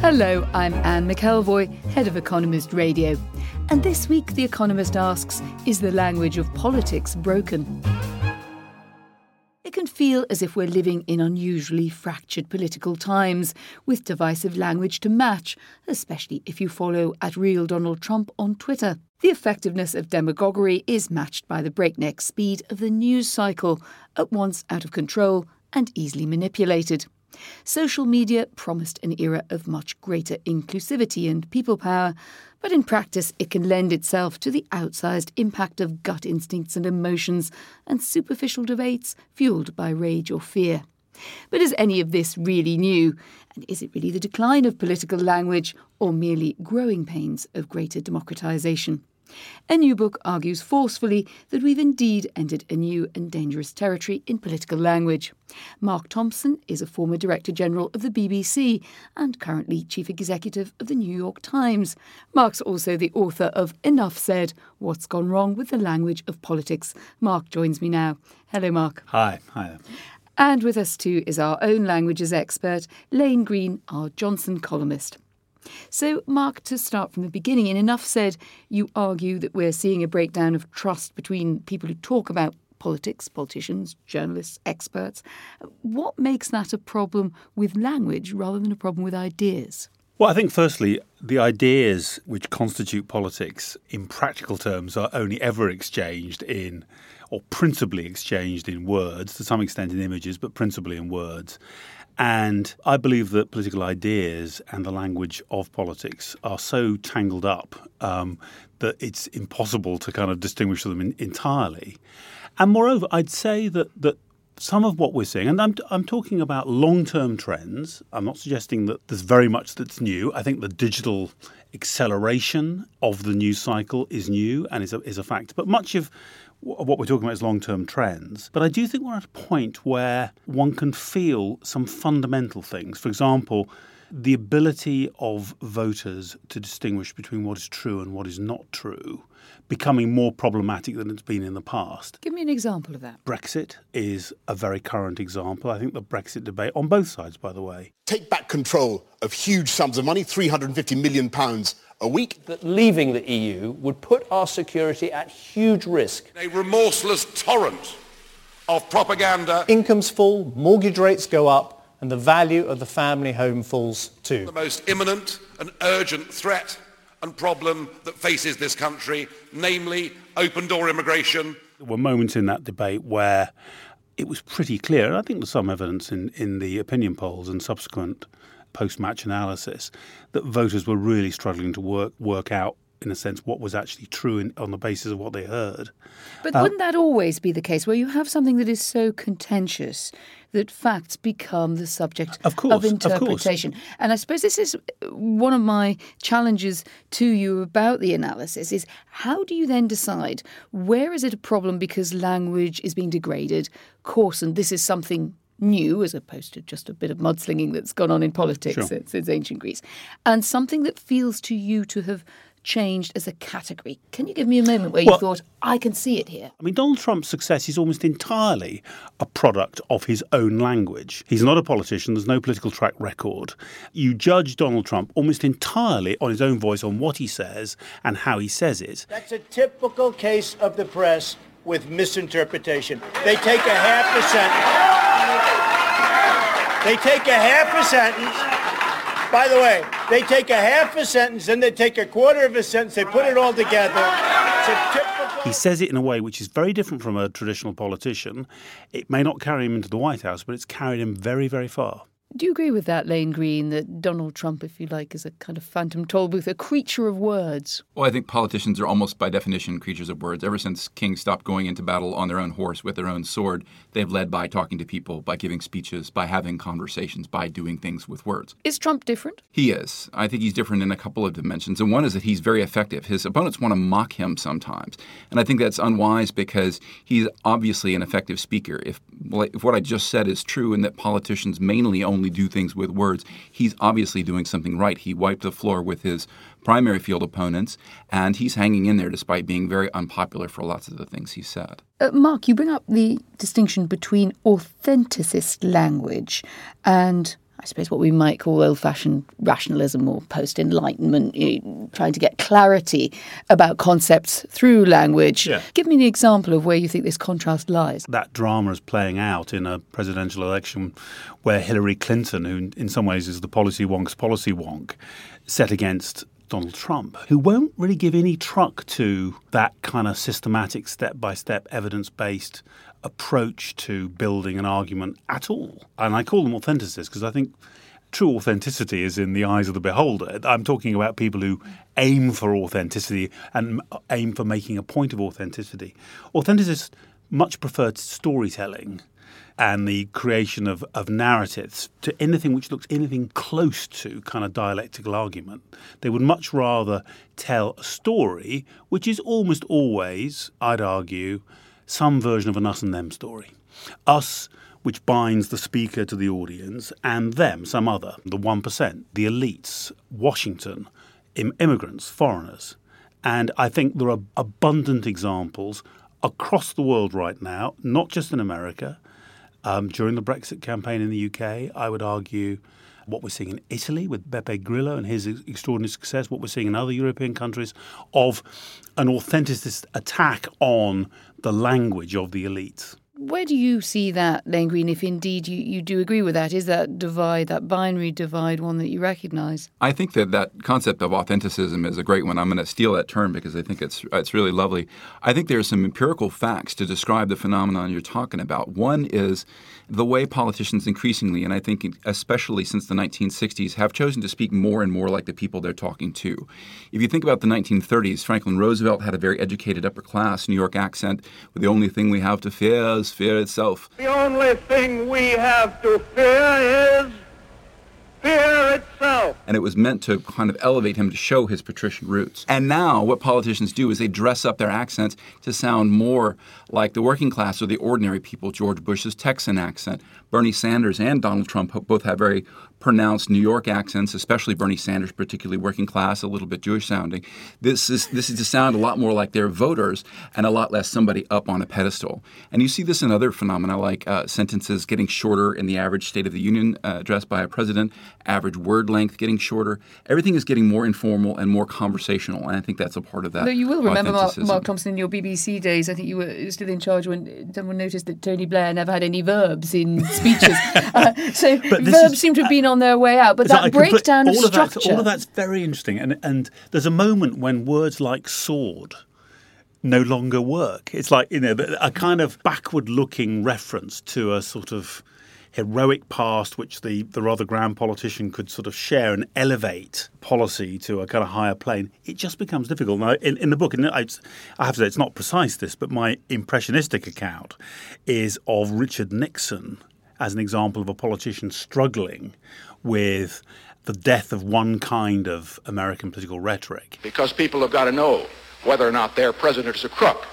Hello, I'm Anne McElvoy, head of Economist Radio. And this week, The Economist asks Is the language of politics broken? It can feel as if we're living in unusually fractured political times, with divisive language to match, especially if you follow at Real Donald Trump on Twitter. The effectiveness of demagoguery is matched by the breakneck speed of the news cycle, at once out of control and easily manipulated. Social media promised an era of much greater inclusivity and people power, but in practice it can lend itself to the outsized impact of gut instincts and emotions and superficial debates fueled by rage or fear. But is any of this really new? And is it really the decline of political language or merely growing pains of greater democratisation? A new book argues forcefully that we've indeed entered a new and dangerous territory in political language. Mark Thompson is a former Director General of the BBC and currently Chief Executive of the New York Times. Mark's also the author of Enough Said What's Gone Wrong with the Language of Politics. Mark joins me now. Hello, Mark. Hi. Hi. There. And with us too is our own languages expert, Lane Greene, our Johnson columnist. So, Mark, to start from the beginning, in Enough Said, you argue that we're seeing a breakdown of trust between people who talk about politics, politicians, journalists, experts. What makes that a problem with language rather than a problem with ideas? Well, I think firstly, the ideas which constitute politics in practical terms are only ever exchanged in, or principally exchanged in words, to some extent in images, but principally in words. And I believe that political ideas and the language of politics are so tangled up um, that it's impossible to kind of distinguish them in, entirely. And moreover, I'd say that that some of what we're seeing, and I'm, I'm talking about long term trends. I'm not suggesting that there's very much that's new. I think the digital acceleration of the news cycle is new and is a, is a fact. But much of what we're talking about is long term trends. But I do think we're at a point where one can feel some fundamental things. For example, the ability of voters to distinguish between what is true and what is not true becoming more problematic than it's been in the past. Give me an example of that. Brexit is a very current example. I think the Brexit debate, on both sides, by the way. Take back control of huge sums of money, £350 million a week. That leaving the EU would put our security at huge risk. A remorseless torrent of propaganda. Incomes fall, mortgage rates go up, and the value of the family home falls too. The most imminent and urgent threat and problem that faces this country, namely open door immigration. There were moments in that debate where it was pretty clear, and I think there's some evidence in, in the opinion polls and subsequent post-match analysis that voters were really struggling to work work out in a sense what was actually true in, on the basis of what they heard. But uh, wouldn't that always be the case where you have something that is so contentious that facts become the subject of, course, of interpretation? Of and I suppose this is one of my challenges to you about the analysis is how do you then decide where is it a problem because language is being degraded, coarsened, this is something new as opposed to just a bit of mudslinging that's gone on in politics sure. since, since ancient Greece, and something that feels to you to have changed as a category. Can you give me a moment where you thought, I can see it here? I mean, Donald Trump's success is almost entirely a product of his own language. He's not a politician, there's no political track record. You judge Donald Trump almost entirely on his own voice, on what he says and how he says it. That's a typical case of the press with misinterpretation. They take a half a sentence. They take a half a sentence. By the way, they take a half a sentence, then they take a quarter of a sentence, they put it all together. He says it in a way which is very different from a traditional politician. It may not carry him into the White House, but it's carried him very, very far. Do you agree with that, Lane Greene, that Donald Trump, if you like, is a kind of phantom toll booth, a creature of words? Well, I think politicians are almost by definition creatures of words. Ever since kings stopped going into battle on their own horse with their own sword, they've led by talking to people, by giving speeches, by having conversations, by doing things with words. Is Trump different? He is. I think he's different in a couple of dimensions. And one is that he's very effective. His opponents want to mock him sometimes. And I think that's unwise because he's obviously an effective speaker. If, if what I just said is true and that politicians mainly only do things with words, he's obviously doing something right. He wiped the floor with his primary field opponents, and he's hanging in there despite being very unpopular for lots of the things he said. Uh, Mark, you bring up the distinction between authenticist language and I suppose what we might call old fashioned rationalism or post enlightenment, you know, trying to get clarity about concepts through language. Yeah. Give me an example of where you think this contrast lies. That drama is playing out in a presidential election where Hillary Clinton, who in some ways is the policy wonk's policy wonk, set against Donald Trump, who won't really give any truck to that kind of systematic, step by step, evidence based approach to building an argument at all. And I call them authenticists because I think true authenticity is in the eyes of the beholder. I'm talking about people who aim for authenticity and aim for making a point of authenticity. Authenticists much prefer storytelling and the creation of, of narratives to anything which looks anything close to kind of dialectical argument. They would much rather tell a story, which is almost always, I'd argue, some version of an us and them story. Us, which binds the speaker to the audience, and them, some other, the 1%, the elites, Washington, Im- immigrants, foreigners. And I think there are abundant examples across the world right now, not just in America. Um, during the Brexit campaign in the UK, I would argue what we're seeing in Italy with Beppe Grillo and his extraordinary success, what we're seeing in other European countries of an authenticist attack on the language of the elites. Where do you see that, Lane Greene, if indeed you, you do agree with that? Is that divide, that binary divide, one that you recognise? I think that that concept of authenticism is a great one. I'm going to steal that term because I think it's it's really lovely. I think there are some empirical facts to describe the phenomenon you're talking about. One is the way politicians increasingly, and I think especially since the 1960s, have chosen to speak more and more like the people they're talking to. If you think about the 1930s, Franklin Roosevelt had a very educated upper class New York accent, the only thing we have to fear is fear itself. The only thing we have to fear is fear itself. And it was meant to kind of elevate him to show his patrician roots. And now, what politicians do is they dress up their accents to sound more like the working class or the ordinary people. George Bush's Texan accent, Bernie Sanders and Donald Trump both have very pronounced New York accents, especially Bernie Sanders, particularly working class, a little bit Jewish sounding. This is this is to sound a lot more like their voters and a lot less somebody up on a pedestal. And you see this in other phenomena like uh, sentences getting shorter in the average State of the Union uh, address by a president, average word length getting shorter. Everything is getting more informal and more conversational, and I think that's a part of that. Though you will remember Mark, Mark, Thompson in your BBC days. I think you were still in charge when someone noticed that Tony Blair never had any verbs in speeches. uh, so verbs is, seem to have been on their way out. But that breakdown of structure. Of all of that's very interesting. And, and there's a moment when words like sword no longer work. It's like, you know, a kind of backward looking reference to a sort of heroic past which the, the rather grand politician could sort of share and elevate policy to a kind of higher plane, it just becomes difficult. Now, in, in the book, and I, I have to say it's not precise this, but my impressionistic account is of Richard Nixon as an example of a politician struggling with the death of one kind of American political rhetoric. Because people have got to know whether or not their president is a crook.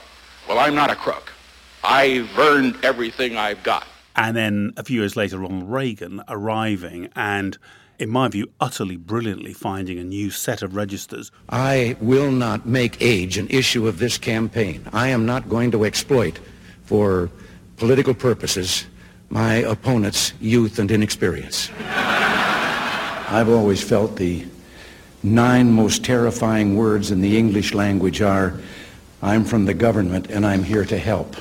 Well, I'm not a crook. I've earned everything I've got. And then a few years later, Ronald Reagan arriving and, in my view, utterly brilliantly finding a new set of registers. I will not make age an issue of this campaign. I am not going to exploit for political purposes my opponent's youth and inexperience. I've always felt the nine most terrifying words in the English language are, I'm from the government and I'm here to help.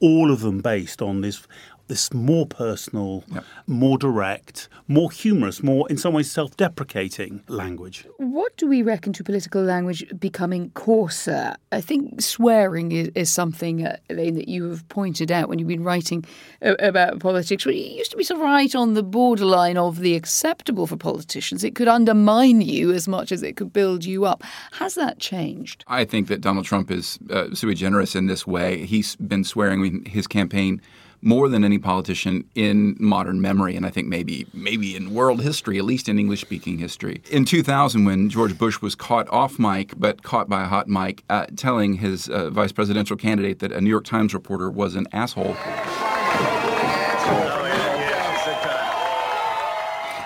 All of them based on this this more personal, yep. more direct, more humorous, more, in some ways, self deprecating language. What do we reckon to political language becoming coarser? I think swearing is, is something, uh, Elaine, that you have pointed out when you've been writing uh, about politics. It used to be sort of right on the borderline of the acceptable for politicians. It could undermine you as much as it could build you up. Has that changed? I think that Donald Trump is uh, sui generis in this way. He's been swearing his campaign more than any politician in modern memory, and I think maybe maybe in world history, at least in English speaking history. In 2000, when George Bush was caught off mic, but caught by a hot mic, uh, telling his uh, vice presidential candidate that a New York Times reporter was an asshole.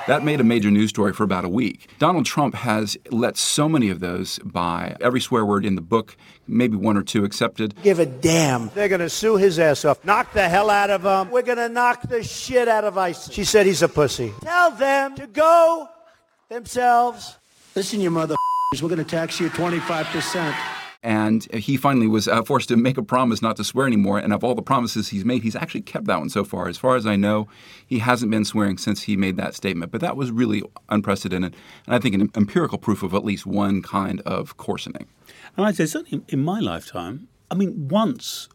That made a major news story for about a week. Donald Trump has let so many of those by. Every swear word in the book, maybe one or two accepted. Give a damn. They're going to sue his ass off. Knock the hell out of him. We're going to knock the shit out of ISIS. She said he's a pussy. Tell them to go themselves. Listen, you mother. We're going to tax you 25% and he finally was uh, forced to make a promise not to swear anymore. And of all the promises he's made, he's actually kept that one so far. As far as I know, he hasn't been swearing since he made that statement. But that was really unprecedented, and I think an empirical proof of at least one kind of coarsening. And I'd say certainly in my lifetime, I mean, once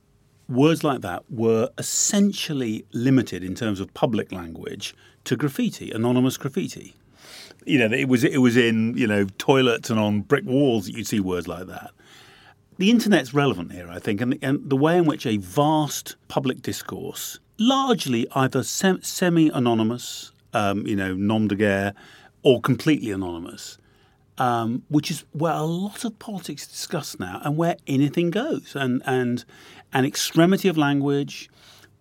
words like that were essentially limited in terms of public language to graffiti, anonymous graffiti. You know, it was it was in you know toilets and on brick walls that you'd see words like that the internet's relevant here, I think, and, and the way in which a vast public discourse, largely either sem- semi anonymous, um, you know, nom de guerre, or completely anonymous, um, which is where a lot of politics is discussed now and where anything goes. And, and an extremity of language,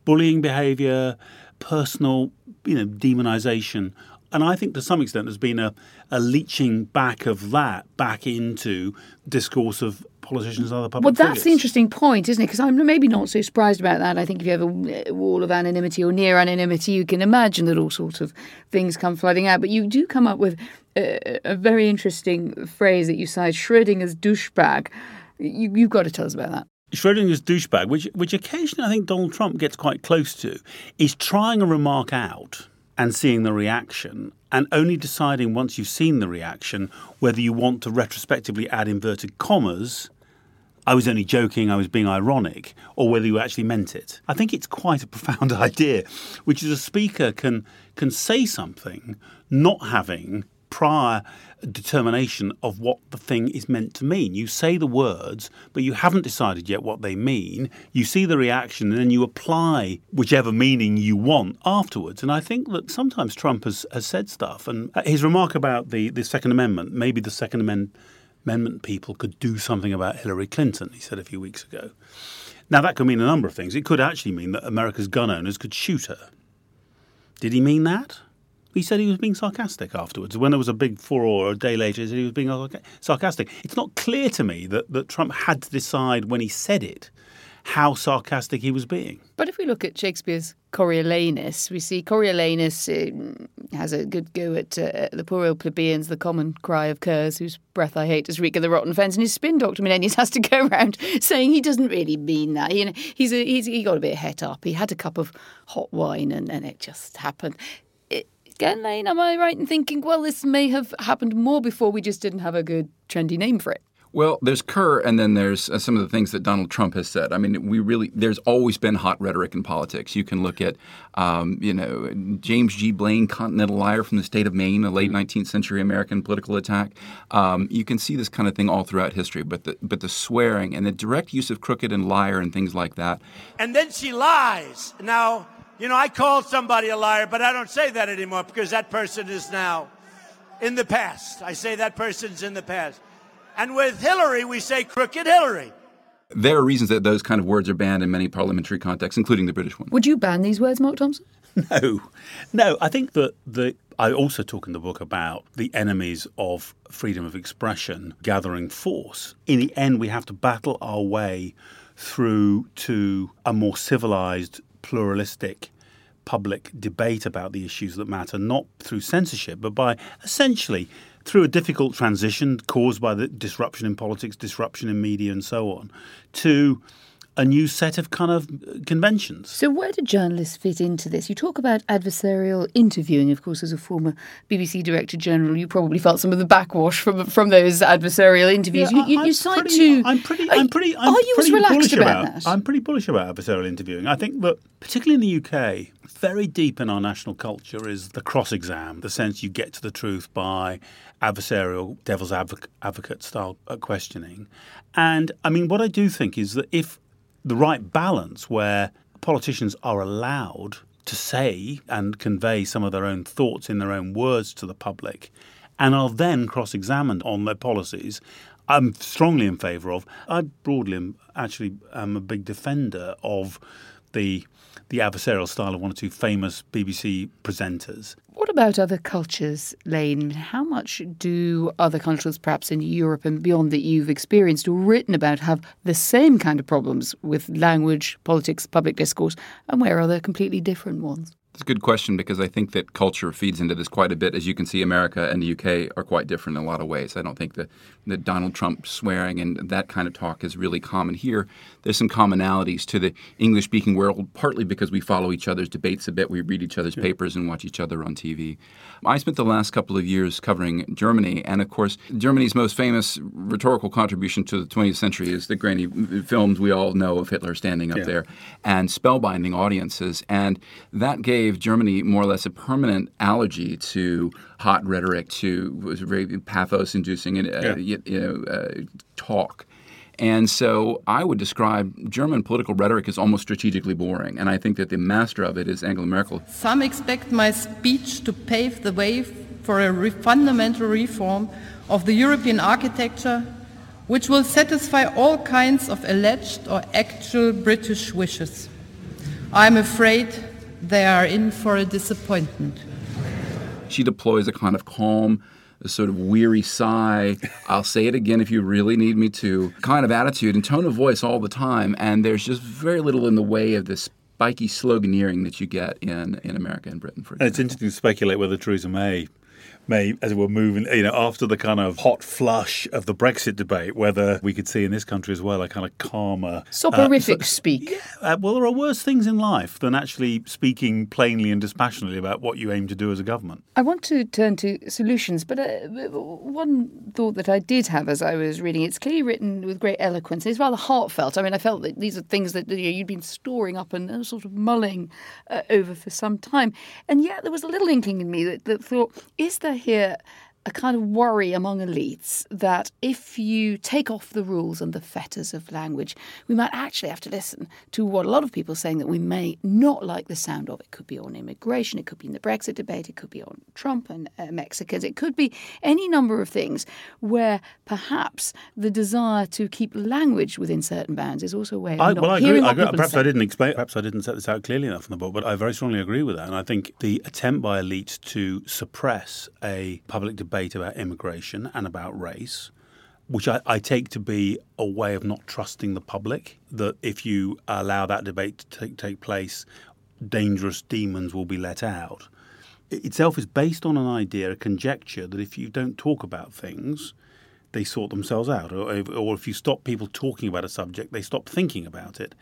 bullying behavior, personal, you know, demonization. And I think to some extent there's been a, a leaching back of that back into discourse of politicians and other public Well, that's figures. the interesting point, isn't it? Because I'm maybe not so surprised about that. I think if you have a uh, wall of anonymity or near anonymity, you can imagine that all sorts of things come flooding out. But you do come up with a, a very interesting phrase that you cite, Schrödinger's douchebag. You, you've got to tell us about that. Schrödinger's douchebag, which which occasionally I think Donald Trump gets quite close to, is trying a remark out and seeing the reaction and only deciding once you've seen the reaction whether you want to retrospectively add inverted commas I was only joking, I was being ironic, or whether you actually meant it. I think it's quite a profound idea, which is a speaker can can say something not having prior determination of what the thing is meant to mean. You say the words, but you haven't decided yet what they mean. You see the reaction, and then you apply whichever meaning you want afterwards. And I think that sometimes Trump has, has said stuff, and uh, his remark about the, the Second Amendment, maybe the Second Amendment Amendment people could do something about Hillary Clinton, he said a few weeks ago. Now, that could mean a number of things. It could actually mean that America's gun owners could shoot her. Did he mean that? He said he was being sarcastic afterwards. When there was a big furore a day later, he said he was being sarcastic. It's not clear to me that, that Trump had to decide when he said it how sarcastic he was being. But if we look at Shakespeare's Coriolanus, we see Coriolanus uh, has a good go at uh, the poor old plebeians, the common cry of curs, whose breath I hate is reek of the rotten fence, and his spin doctor Menenius has to go around saying he doesn't really mean that. You know, he's, a, he's he got a bit het up. He had a cup of hot wine, and, and it just happened. Again, Lane, am I right in thinking, well, this may have happened more before we just didn't have a good trendy name for it? Well, there's Kerr, and then there's uh, some of the things that Donald Trump has said. I mean, we really there's always been hot rhetoric in politics. You can look at, um, you know, James G. Blaine, Continental Liar from the state of Maine, a late 19th century American political attack. Um, you can see this kind of thing all throughout history. But the but the swearing and the direct use of crooked and liar and things like that. And then she lies. Now, you know, I called somebody a liar, but I don't say that anymore because that person is now in the past. I say that person's in the past. And with Hillary, we say crooked Hillary. There are reasons that those kind of words are banned in many parliamentary contexts, including the British one. Would you ban these words, Mark Thompson? No, no. I think that the I also talk in the book about the enemies of freedom of expression gathering force. In the end, we have to battle our way through to a more civilized, pluralistic public debate about the issues that matter, not through censorship, but by essentially through a difficult transition caused by the disruption in politics, disruption in media, and so on, to a new set of kind of conventions. So, where do journalists fit into this? You talk about adversarial interviewing. Of course, as a former BBC Director General, you probably felt some of the backwash from from those adversarial interviews. Yeah, you, you, you cite to. I'm pretty. I'm pretty. I'm are you pretty as relaxed about, about, that? I'm pretty bullish about adversarial interviewing. I think that, particularly in the UK, very deep in our national culture is the cross exam, the sense you get to the truth by adversarial, devil's advocate style uh, questioning. And I mean, what I do think is that if the right balance where politicians are allowed to say and convey some of their own thoughts in their own words to the public and are then cross examined on their policies, I'm strongly in favour of. I broadly am actually am a big defender of the the adversarial style of one or two famous BBC presenters. What about other cultures, Lane? How much do other cultures, perhaps in Europe and beyond, that you've experienced or written about, have the same kind of problems with language, politics, public discourse, and where are there completely different ones? It's a good question because I think that culture feeds into this quite a bit. As you can see, America and the UK are quite different in a lot of ways. I don't think that, that Donald Trump swearing and that kind of talk is really common here. There's some commonalities to the English speaking world, partly because we follow each other's debates a bit. We read each other's papers and watch each other on TV. I spent the last couple of years covering Germany, and of course, Germany's most famous rhetorical contribution to the 20th century is the grainy films we all know of Hitler standing up Yeah. there and spellbinding audiences. And that gave Germany more or less a permanent allergy to hot rhetoric, to was very pathos-inducing and uh, Yeah. you, you know uh, talk. And so I would describe German political rhetoric as almost strategically boring. And I think that the master of it is Angela Merkel. Some expect my speech to pave the way for a re- fundamental reform of the European architecture, which will satisfy all kinds of alleged or actual British wishes. I'm afraid they are in for a disappointment. She deploys a kind of calm, a sort of weary sigh. I'll say it again if you really need me to. Kind of attitude and tone of voice all the time. And there's just very little in the way of this spiky sloganeering that you get in, in America and Britain, for And it's interesting to speculate whether Theresa May may, as we're moving, you know, after the kind of hot flush of the Brexit debate, whether we could see in this country as well a kind of calmer. Soporific uh, speak. Uh, well, there are worse things in life than actually speaking plainly and dispassionately about what you aim to do as a government. I want to turn to solutions, but uh, one thought that I did have as I was reading it's clearly written with great eloquence. It's rather heartfelt. I mean, I felt that these are things that you know, you'd been storing up and uh, sort of mulling uh, over for some time. And yet there was a little inkling in me that, that thought, is there here a kind of worry among elites that if you take off the rules and the fetters of language, we might actually have to listen to what a lot of people are saying that we may not like the sound of. It could be on immigration, it could be in the Brexit debate, it could be on Trump and uh, Mexicans, it could be any number of things where perhaps the desire to keep language within certain bounds is also a way of I, not well, I agree. hearing I agree. people are Perhaps I didn't explain. Perhaps I didn't set this out clearly enough in the book, but I very strongly agree with that. And I think the attempt by elites to suppress a public debate about immigration and about race, which I, I take to be a way of not trusting the public, that if you allow that debate to take, take place, dangerous demons will be let out. It itself is based on an idea, a conjecture that if you don't talk about things, they sort themselves out, or, or if you stop people talking about a subject, they stop thinking about it.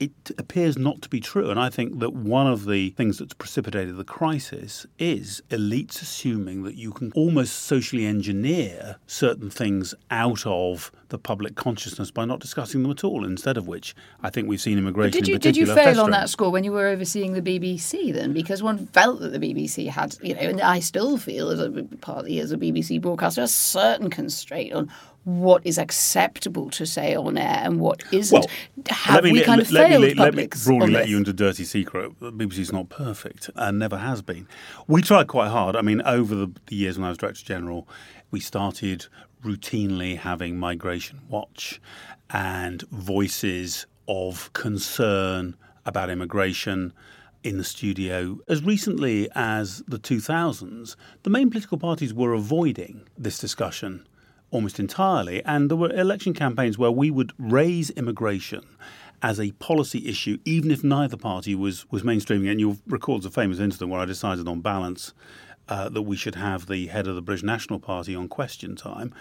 It appears not to be true. And I think that one of the things that's precipitated the crisis is elites assuming that you can almost socially engineer certain things out of the public consciousness by not discussing them at all, instead of which I think we've seen But immigration did you in did you fail on that score when you were overseeing the BBC then? Because one felt that the BBC had, you know, and I still feel as a partly as a BBC broadcaster, a certain constraint on what is acceptable to say on air and what isn't. Well, Have let me, we let- kind of let me- failed let, me publics broadly let you into a dirty secret. BBC's not perfect and never has been. We tried quite hard. I mean, over the, the years when I was Director General, we started routinely having Migration Watch and voices of concern about immigration in the studio. As recently as the 2000s, the main political parties were avoiding this discussion almost entirely. And there were election campaigns where we would raise immigration as a policy issue, even if neither party was, was mainstreaming. And you'll recall the famous incident where I decided on balance uh, that we should have the head of the British National Party on question time.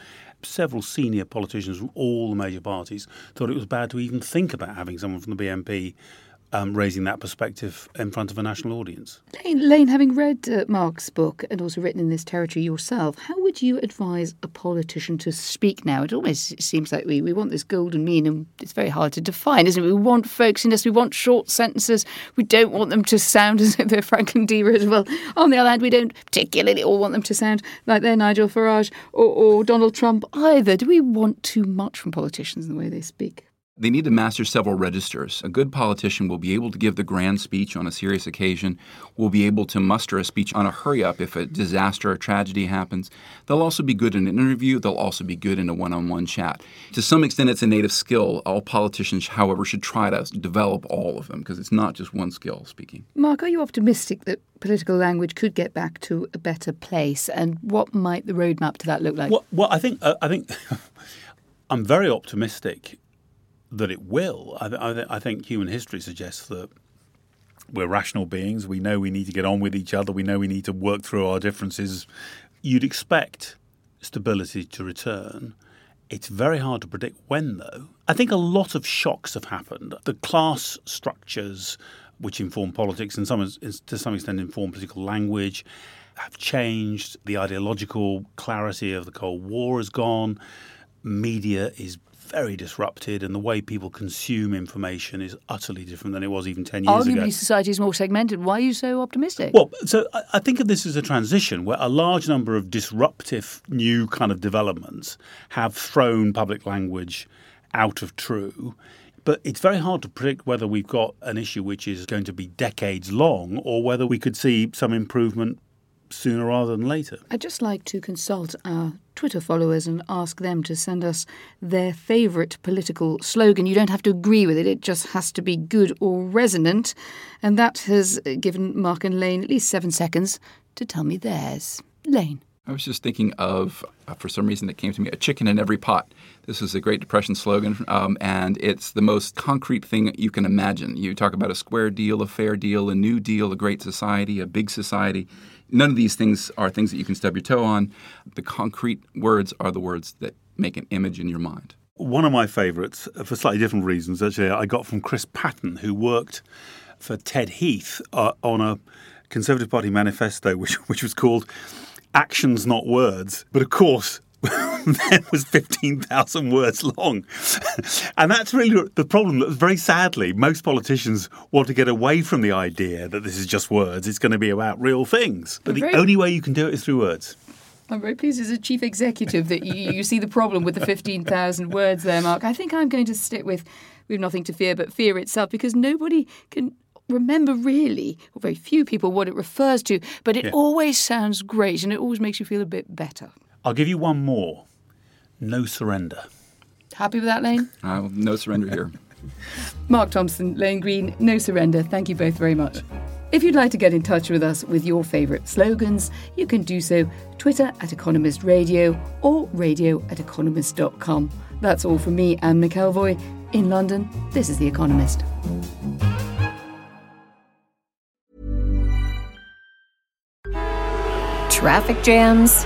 Several senior politicians from all the major parties thought it was bad to even think about having someone from the BNP um, raising that perspective in front of a national audience. Lane, Lane having read uh, Mark's book and also written in this territory yourself, how would you advise a politician to speak now? It almost seems like we, we want this golden mean, and it's very hard to define, isn't it? We want folksiness, we want short sentences, we don't want them to sound as if they're Franklin D. Roosevelt. On the other hand, we don't particularly all want them to sound like they're Nigel Farage or, or Donald Trump either. Do we want too much from politicians in the way they speak? They need to master several registers. A good politician will be able to give the grand speech on a serious occasion, will be able to muster a speech on a hurry up if a disaster or tragedy happens. They'll also be good in an interview, they'll also be good in a one on one chat. To some extent, it's a native skill. All politicians, however, should try to develop all of them because it's not just one skill speaking. Mark, are you optimistic that political language could get back to a better place? And what might the roadmap to that look like? Well, well I think, uh, I think. I'm very optimistic that it will. I, th- I, think human history suggests that we're rational beings. We know we need to get on with each other. We know we need to work through our differences. You'd expect stability to return. It's very hard to predict when, though. I think a lot of shocks have happened. The class structures, which inform politics and some, to some extent inform political language, have changed. The ideological clarity of the Cold War is gone. Media is very disrupted, and the way people consume information is utterly different than it was even 10 years Arguably, ago. Arguably, society is more segmented. Why are you so optimistic? Well, so I think of this as a transition where a large number of disruptive new kind of developments have thrown public language out of true. But it's very hard to predict whether we've got an issue which is going to be decades long or whether we could see some improvement sooner rather than later. I'd just like to consult our Twitter followers and ask them to send us their favourite political slogan. You don't have to agree with it, it just has to be good or resonant. And that has given Mark and Lane at least seven seconds to tell me theirs. Lane. I was just thinking of, uh, for some reason, it came to me a chicken in every pot. This is a Great Depression slogan, um, and it's the most concrete thing you can imagine. You talk about a square deal, a fair deal, a new deal, a great society, a big society. None of these things are things that you can stub your toe on. The concrete words are the words that make an image in your mind. One of my favourites, uh, for slightly different reasons, actually, I got from Chris Patten, who worked for Ted Heath uh, on a Conservative Party manifesto, which, which was called Actions Not Words. But of course, then was 15,000 words long. and that's really the problem that very sadly most politicians want to get away from the idea that this is just words. It's going to be about real things. But the only way you can do it is through words. I'm very pleased as a chief executive that you, you see the problem with the 15,000 words there, Mark. I think I'm going to stick with we've nothing to fear but fear itself because nobody can remember really, or very few people, what it refers to, but it yeah. always sounds great and it always makes you feel a bit better. I'll give you one more. No surrender. Happy with that, Lane? Uh, no surrender here. Mark Thompson, Lane Greene, no surrender. Thank you both very much. If you'd like to get in touch with us with your favourite slogans, you can do so Twitter at Economist Radio or radio at economist.com. That's all from me, Anne McElvoy. In London, this is The Economist. Traffic jams